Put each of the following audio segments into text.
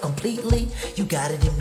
completely. You got it in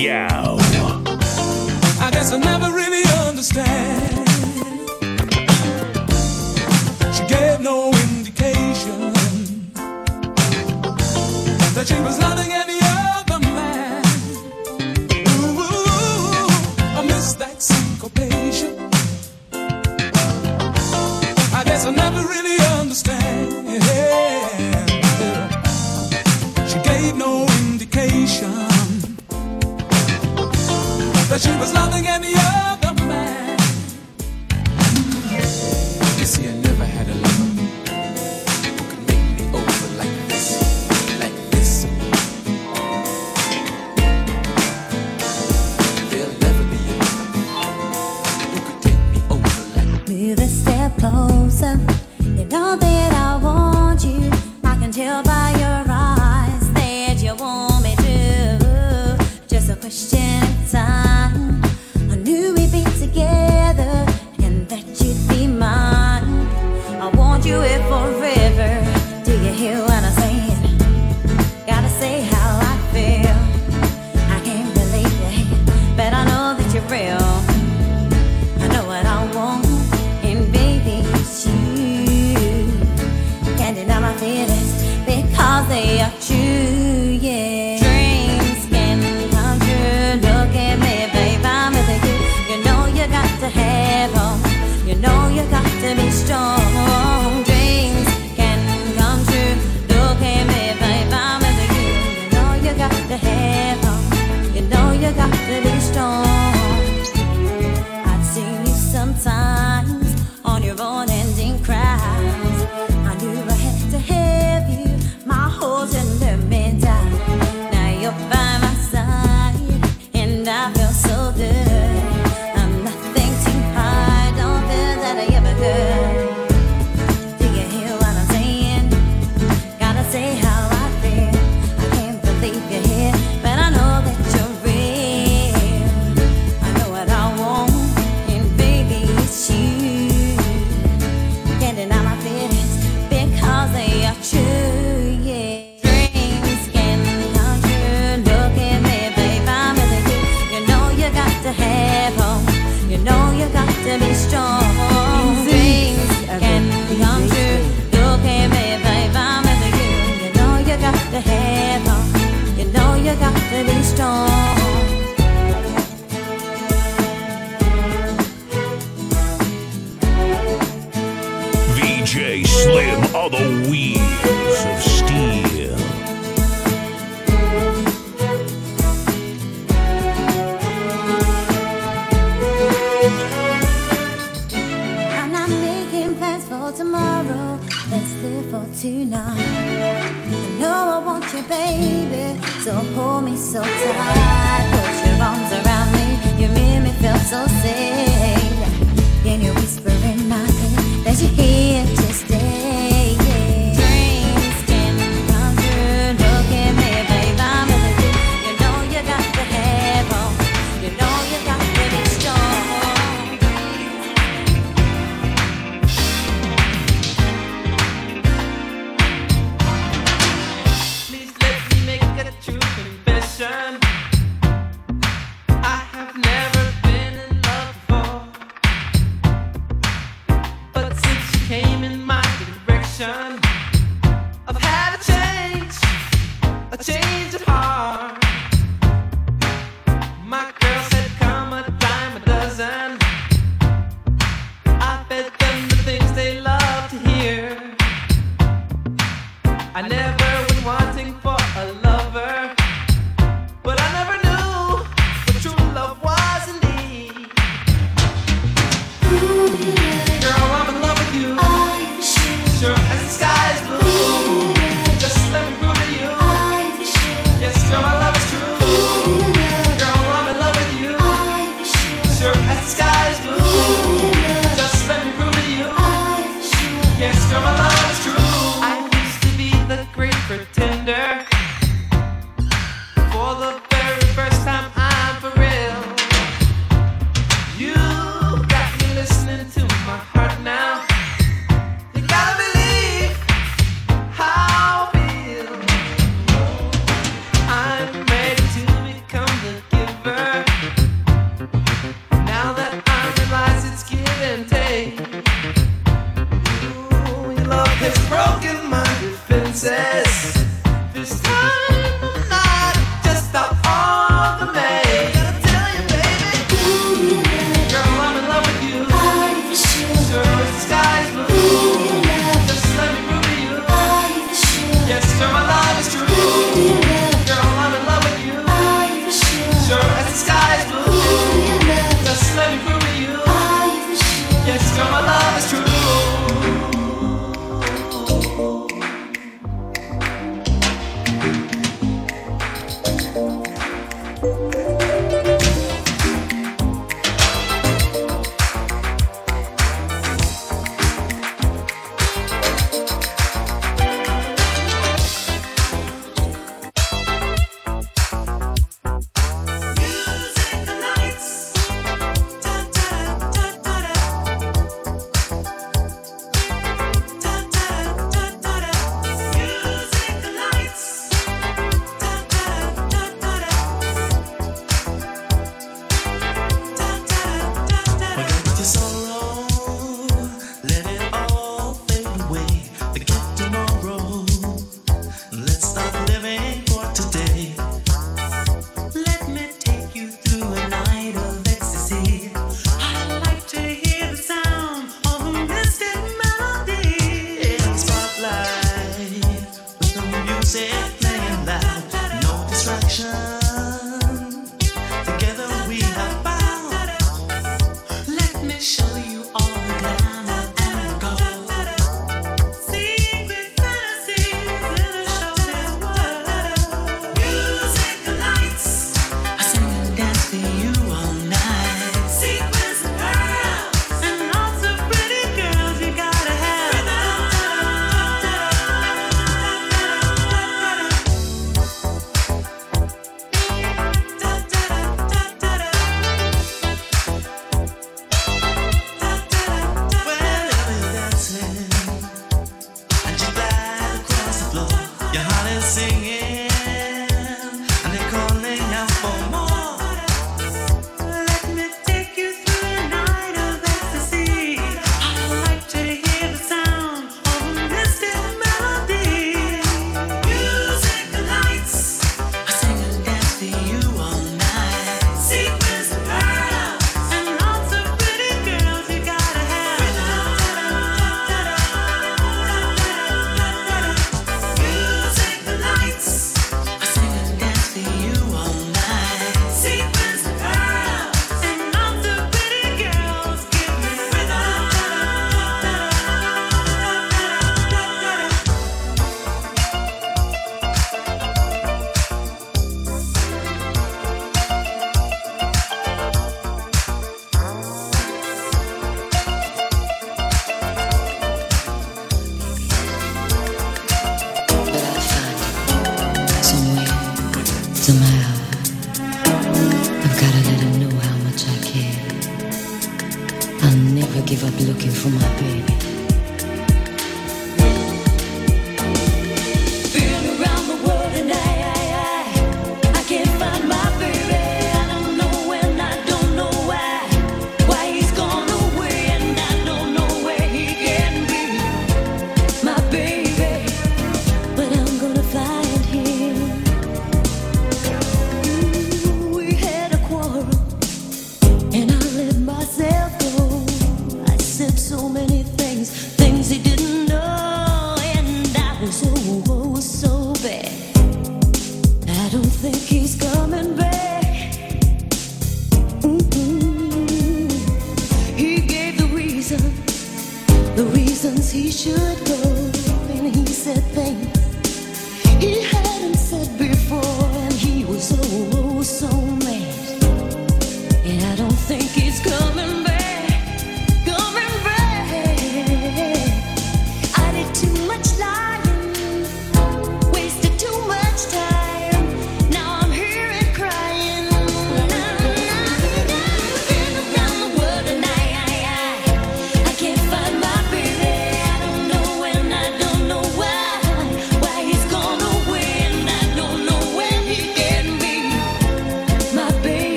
Yeah, I guess I never really understand. She gave no indication that she was loving anyone.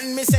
When me sing.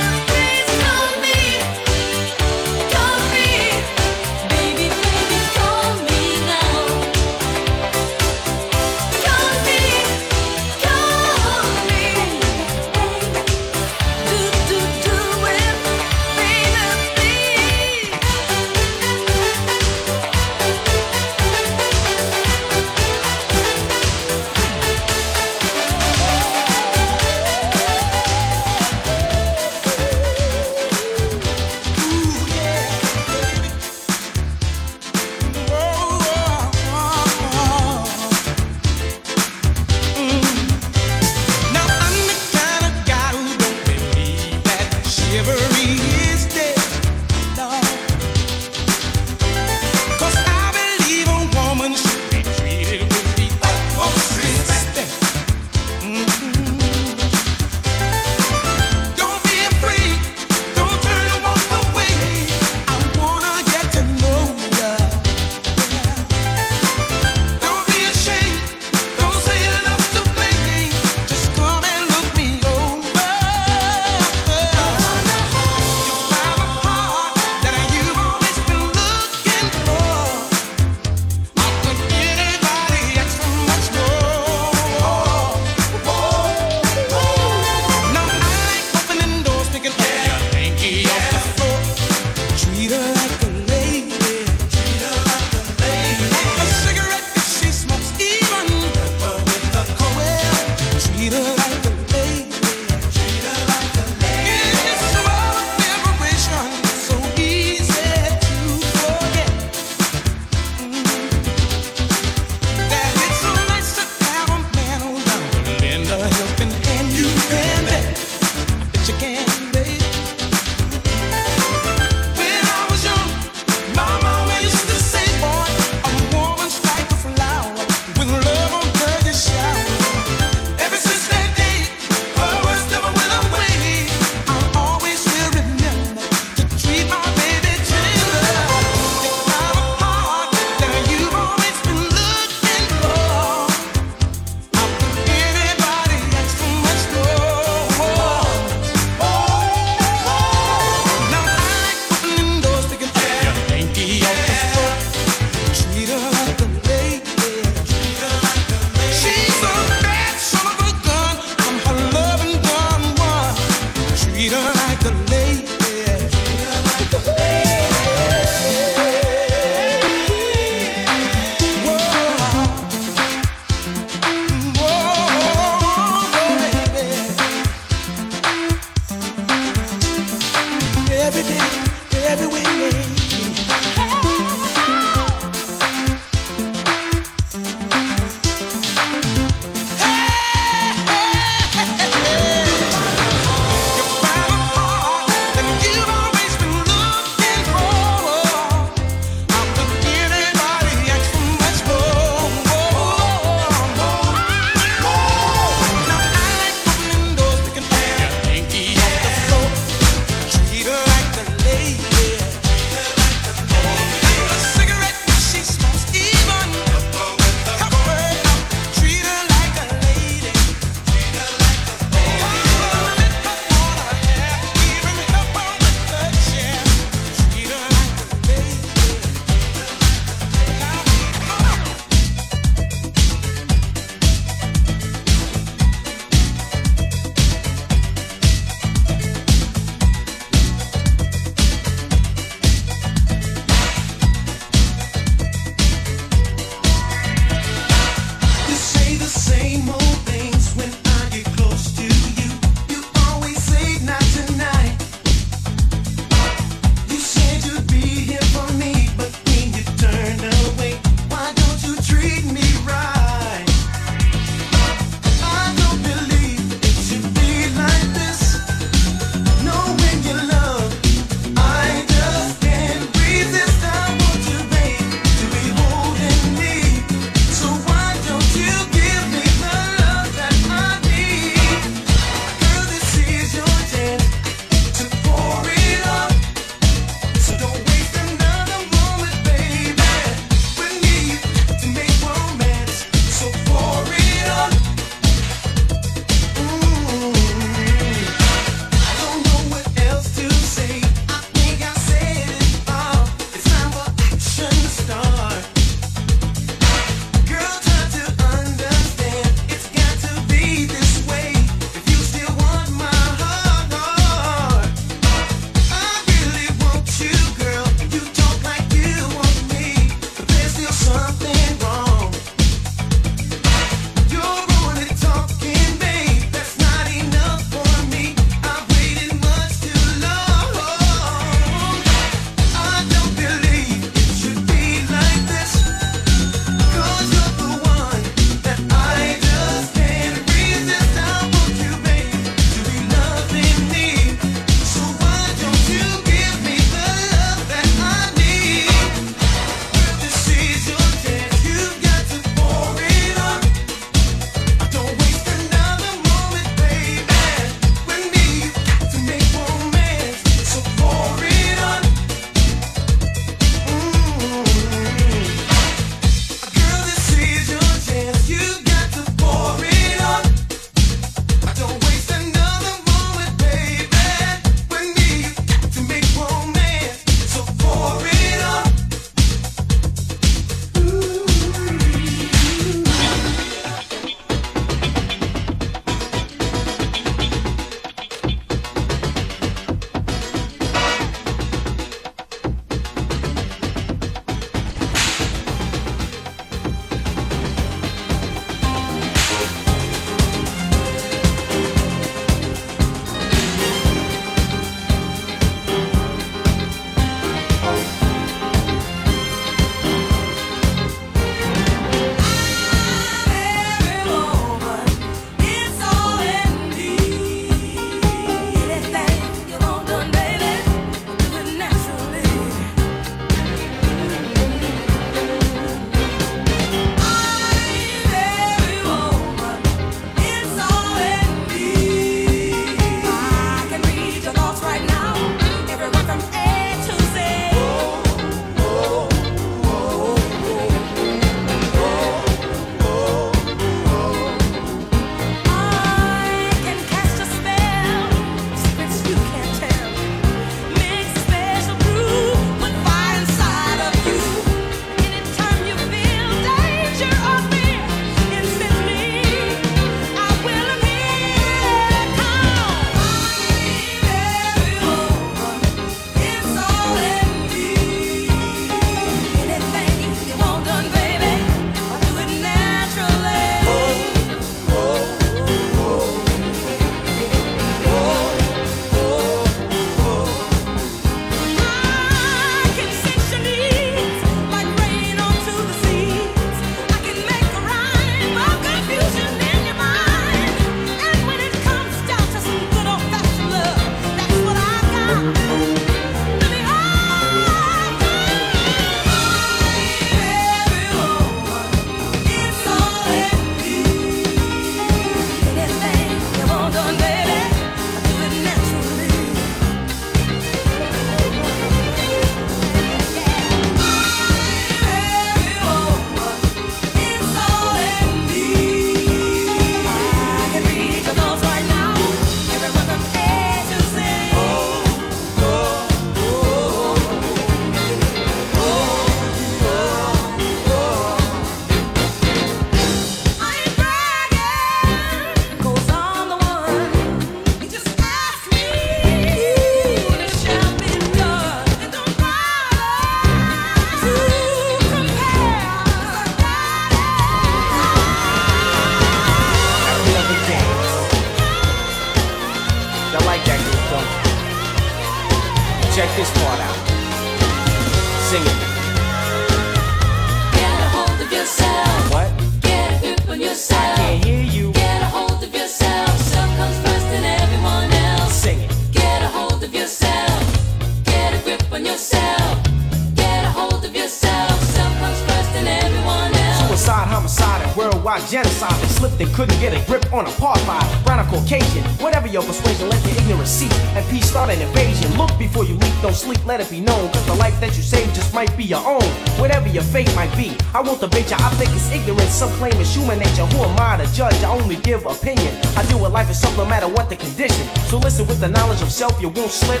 I won't debate ya, I think it's ignorance. Some claim it's human nature. Who am I to judge? I only give opinion. I deal with life itself no matter what the condition. So listen with the knowledge of self, you won't slip.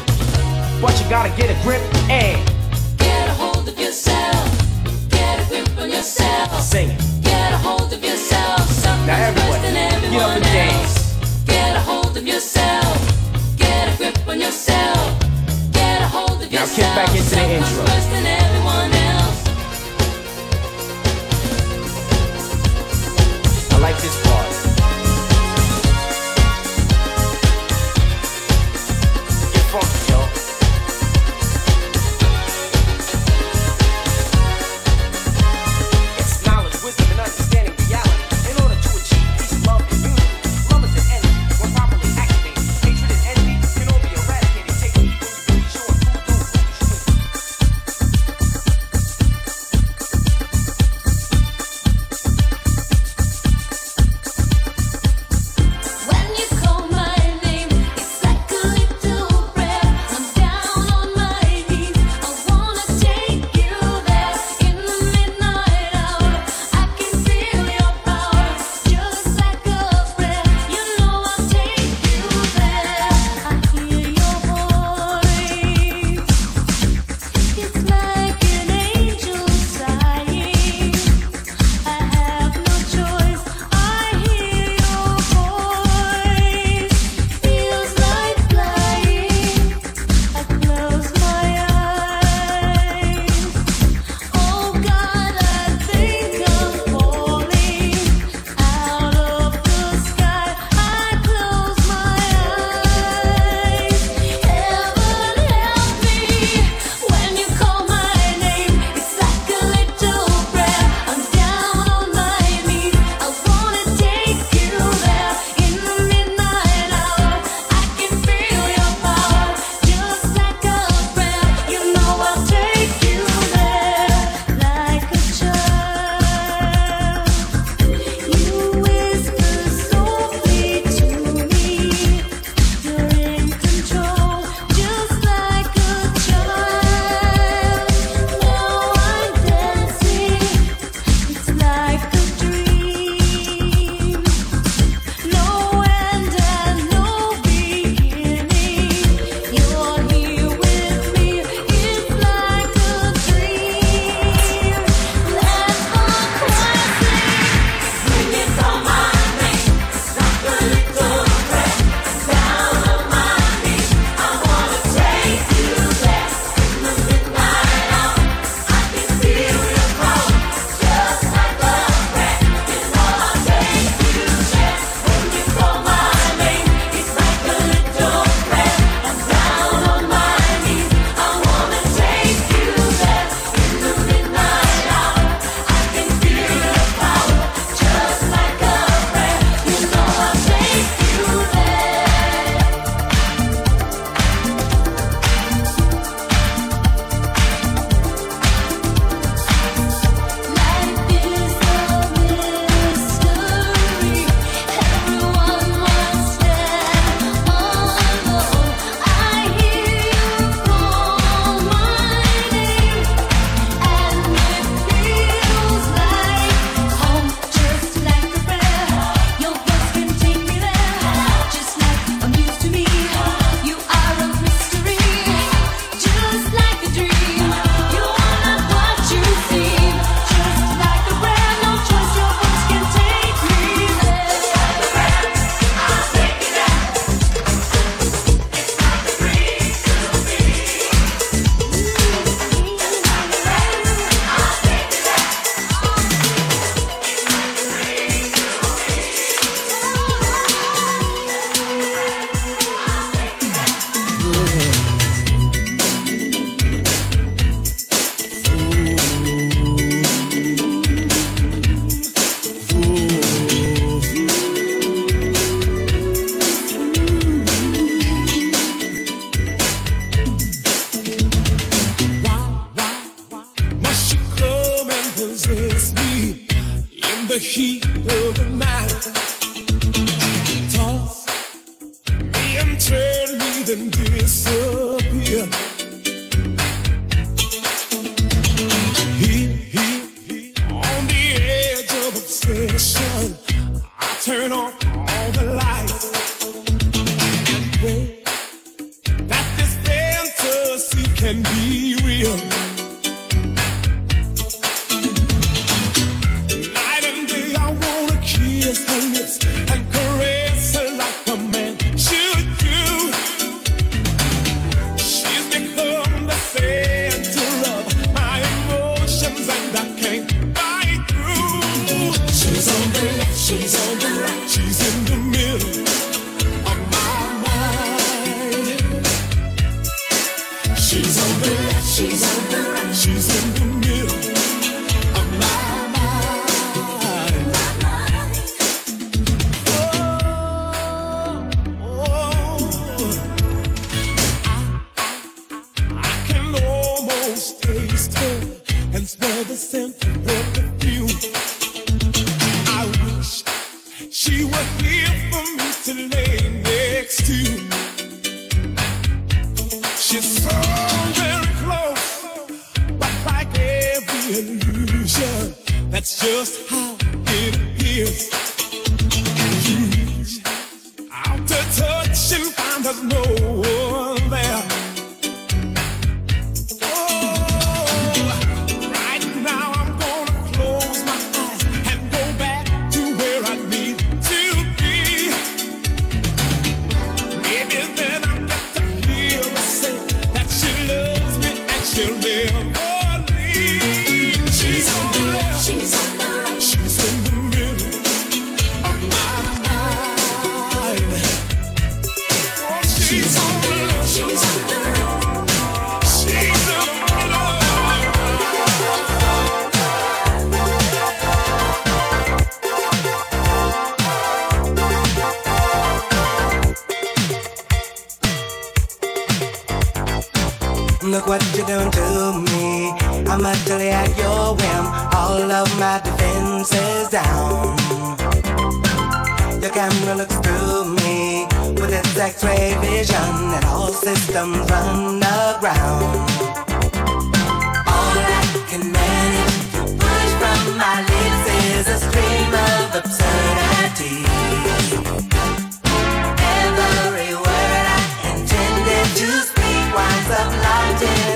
But you gotta get a grip and down. Your camera looks through me with its X-ray vision, and all systems run aground. All I can manage to push from my lips is a stream of absurdity. Every word I intended to speak winds up locked in.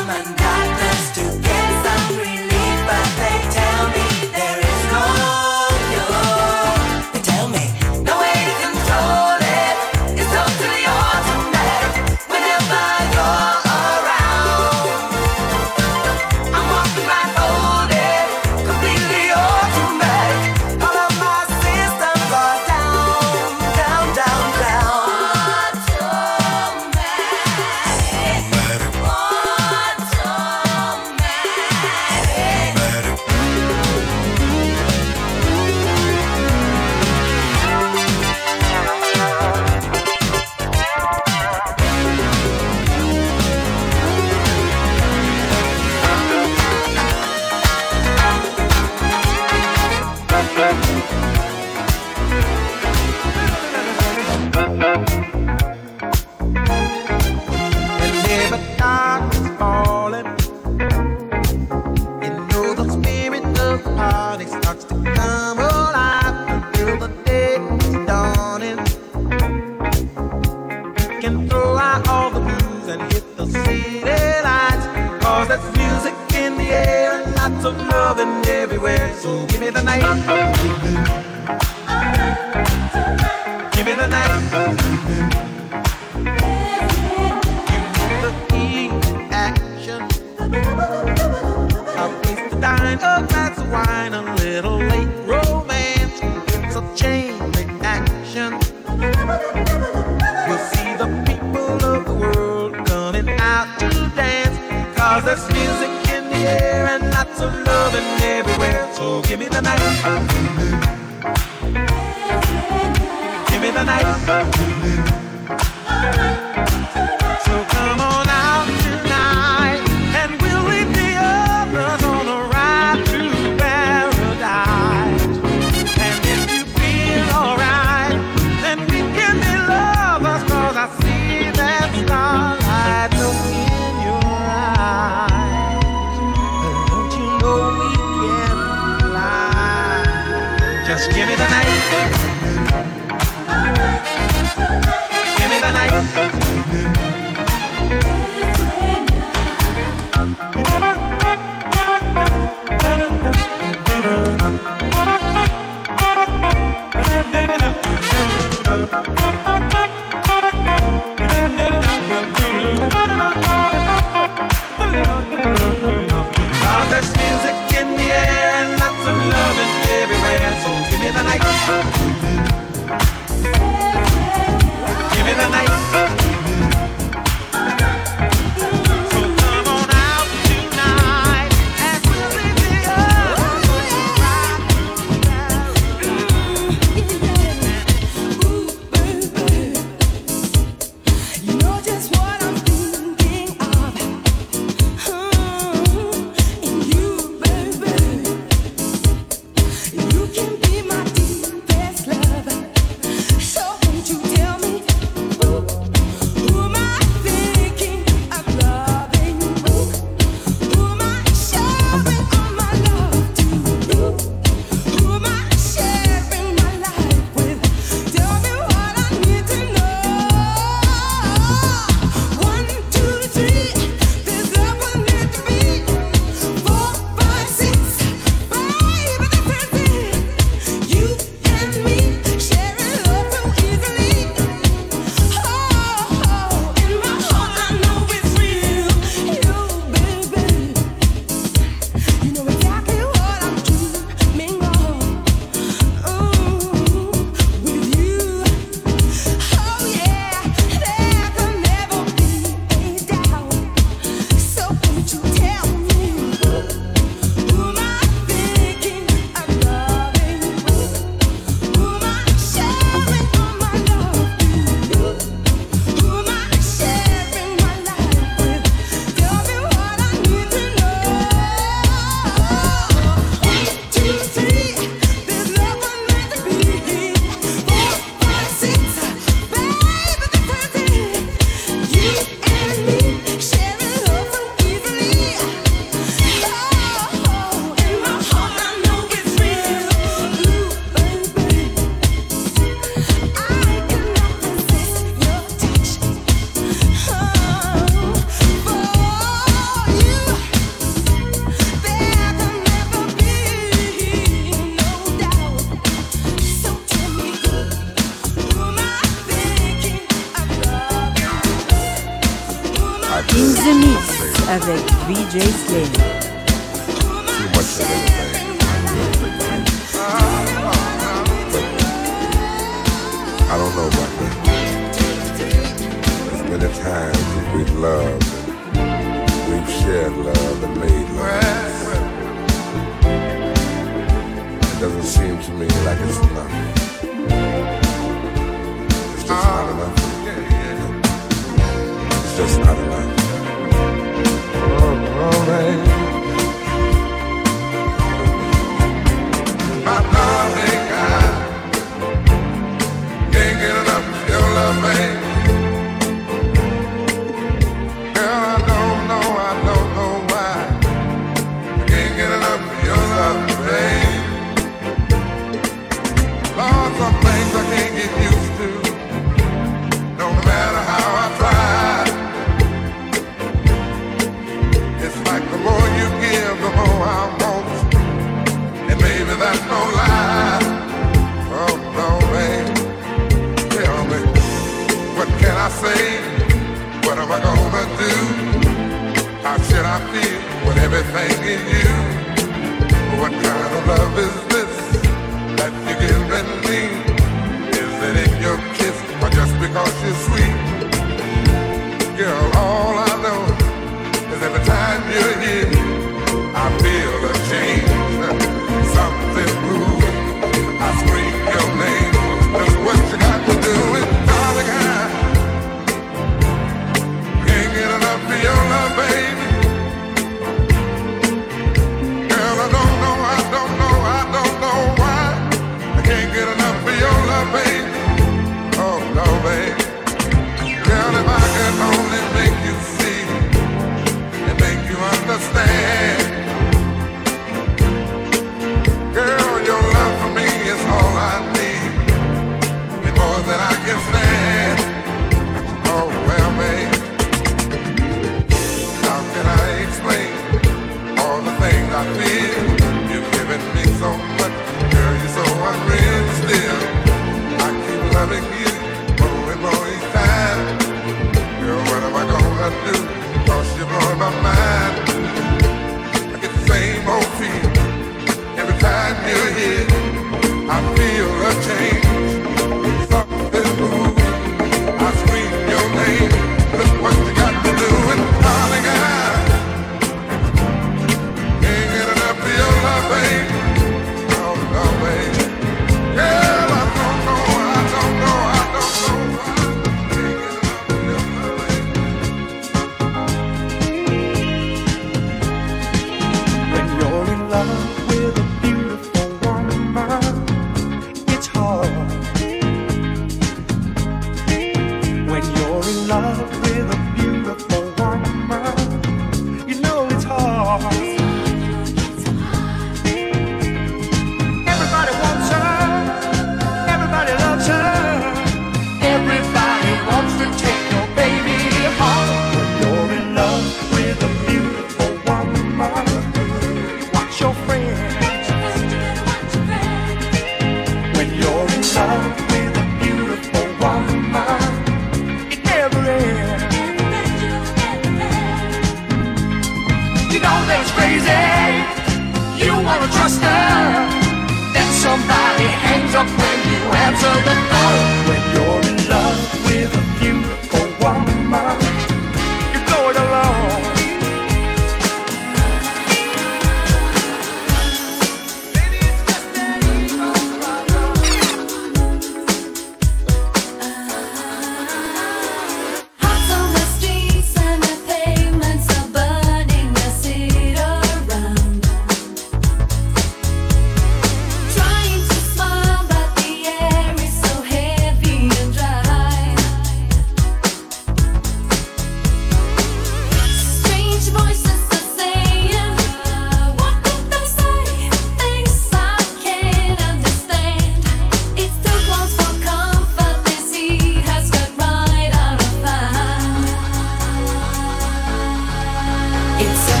It's